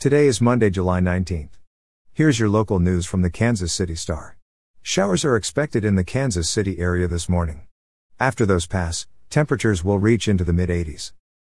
Today is Monday, July 19th. Here's your local news from the Kansas City Star. Showers are expected in the Kansas City area this morning. After those pass, temperatures will reach into the mid 80s.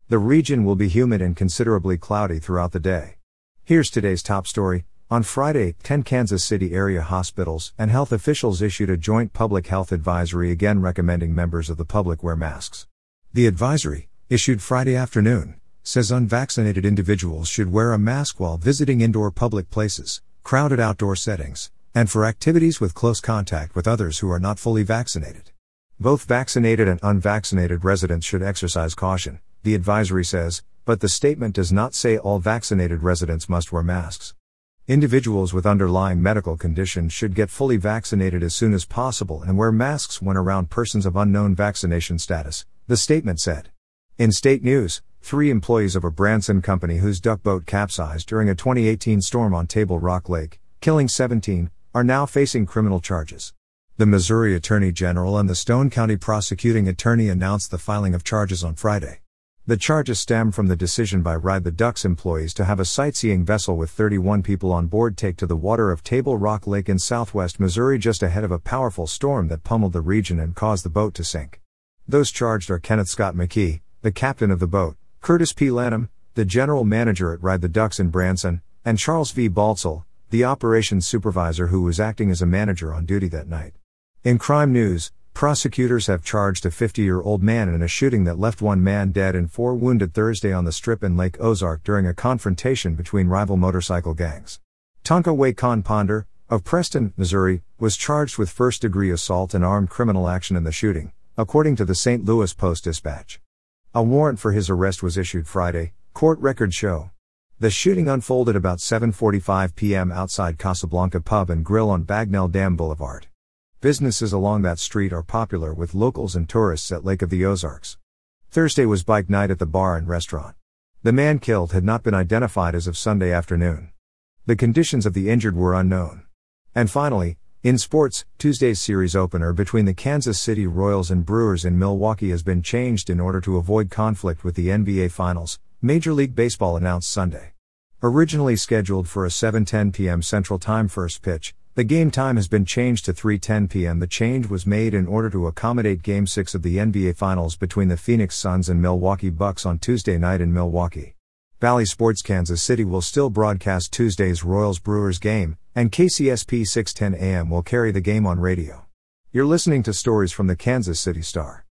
The region will be humid and considerably cloudy throughout the day. Here's today's top story. On Friday, 10 Kansas City area hospitals and health officials issued a joint public health advisory again recommending members of the public wear masks. The advisory, issued Friday afternoon, says unvaccinated individuals should wear a mask while visiting indoor public places, crowded outdoor settings, and for activities with close contact with others who are not fully vaccinated. Both vaccinated and unvaccinated residents should exercise caution, the advisory says, but the statement does not say all vaccinated residents must wear masks. Individuals with underlying medical conditions should get fully vaccinated as soon as possible and wear masks when around persons of unknown vaccination status, the statement said. In state news, three employees of a Branson company whose duck boat capsized during a 2018 storm on Table Rock Lake, killing 17, are now facing criminal charges. The Missouri Attorney General and the Stone County prosecuting attorney announced the filing of charges on Friday. The charges stem from the decision by Ride the Ducks employees to have a sightseeing vessel with 31 people on board take to the water of Table Rock Lake in southwest Missouri just ahead of a powerful storm that pummeled the region and caused the boat to sink. Those charged are Kenneth Scott McKee, the captain of the boat, Curtis P. Lanham, the general manager at Ride the Ducks in Branson, and Charles V. Baltzell, the operations supervisor who was acting as a manager on duty that night. In crime news, Prosecutors have charged a 50 year old man in a shooting that left one man dead and four wounded Thursday on the strip in Lake Ozark during a confrontation between rival motorcycle gangs. Tonka Waycon Ponder, of Preston, Missouri, was charged with first degree assault and armed criminal action in the shooting, according to the St. Louis Post Dispatch. A warrant for his arrest was issued Friday, court records show. The shooting unfolded about 7:45 p.m. outside Casablanca Pub and Grill on Bagnell Dam Boulevard. Businesses along that street are popular with locals and tourists at Lake of the Ozarks. Thursday was bike night at the bar and restaurant. The man killed had not been identified as of Sunday afternoon. The conditions of the injured were unknown. And finally, in sports, Tuesday's series opener between the Kansas City Royals and Brewers in Milwaukee has been changed in order to avoid conflict with the NBA Finals, Major League Baseball announced Sunday. Originally scheduled for a 7:10 p.m. Central Time first pitch, the game time has been changed to 3:10 p.m. The change was made in order to accommodate game 6 of the NBA Finals between the Phoenix Suns and Milwaukee Bucks on Tuesday night in Milwaukee. Bally Sports Kansas City will still broadcast Tuesday's Royals Brewers game, and KCSP 610 AM will carry the game on radio. You're listening to stories from the Kansas City Star.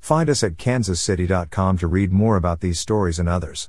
Find us at kansascity.com to read more about these stories and others.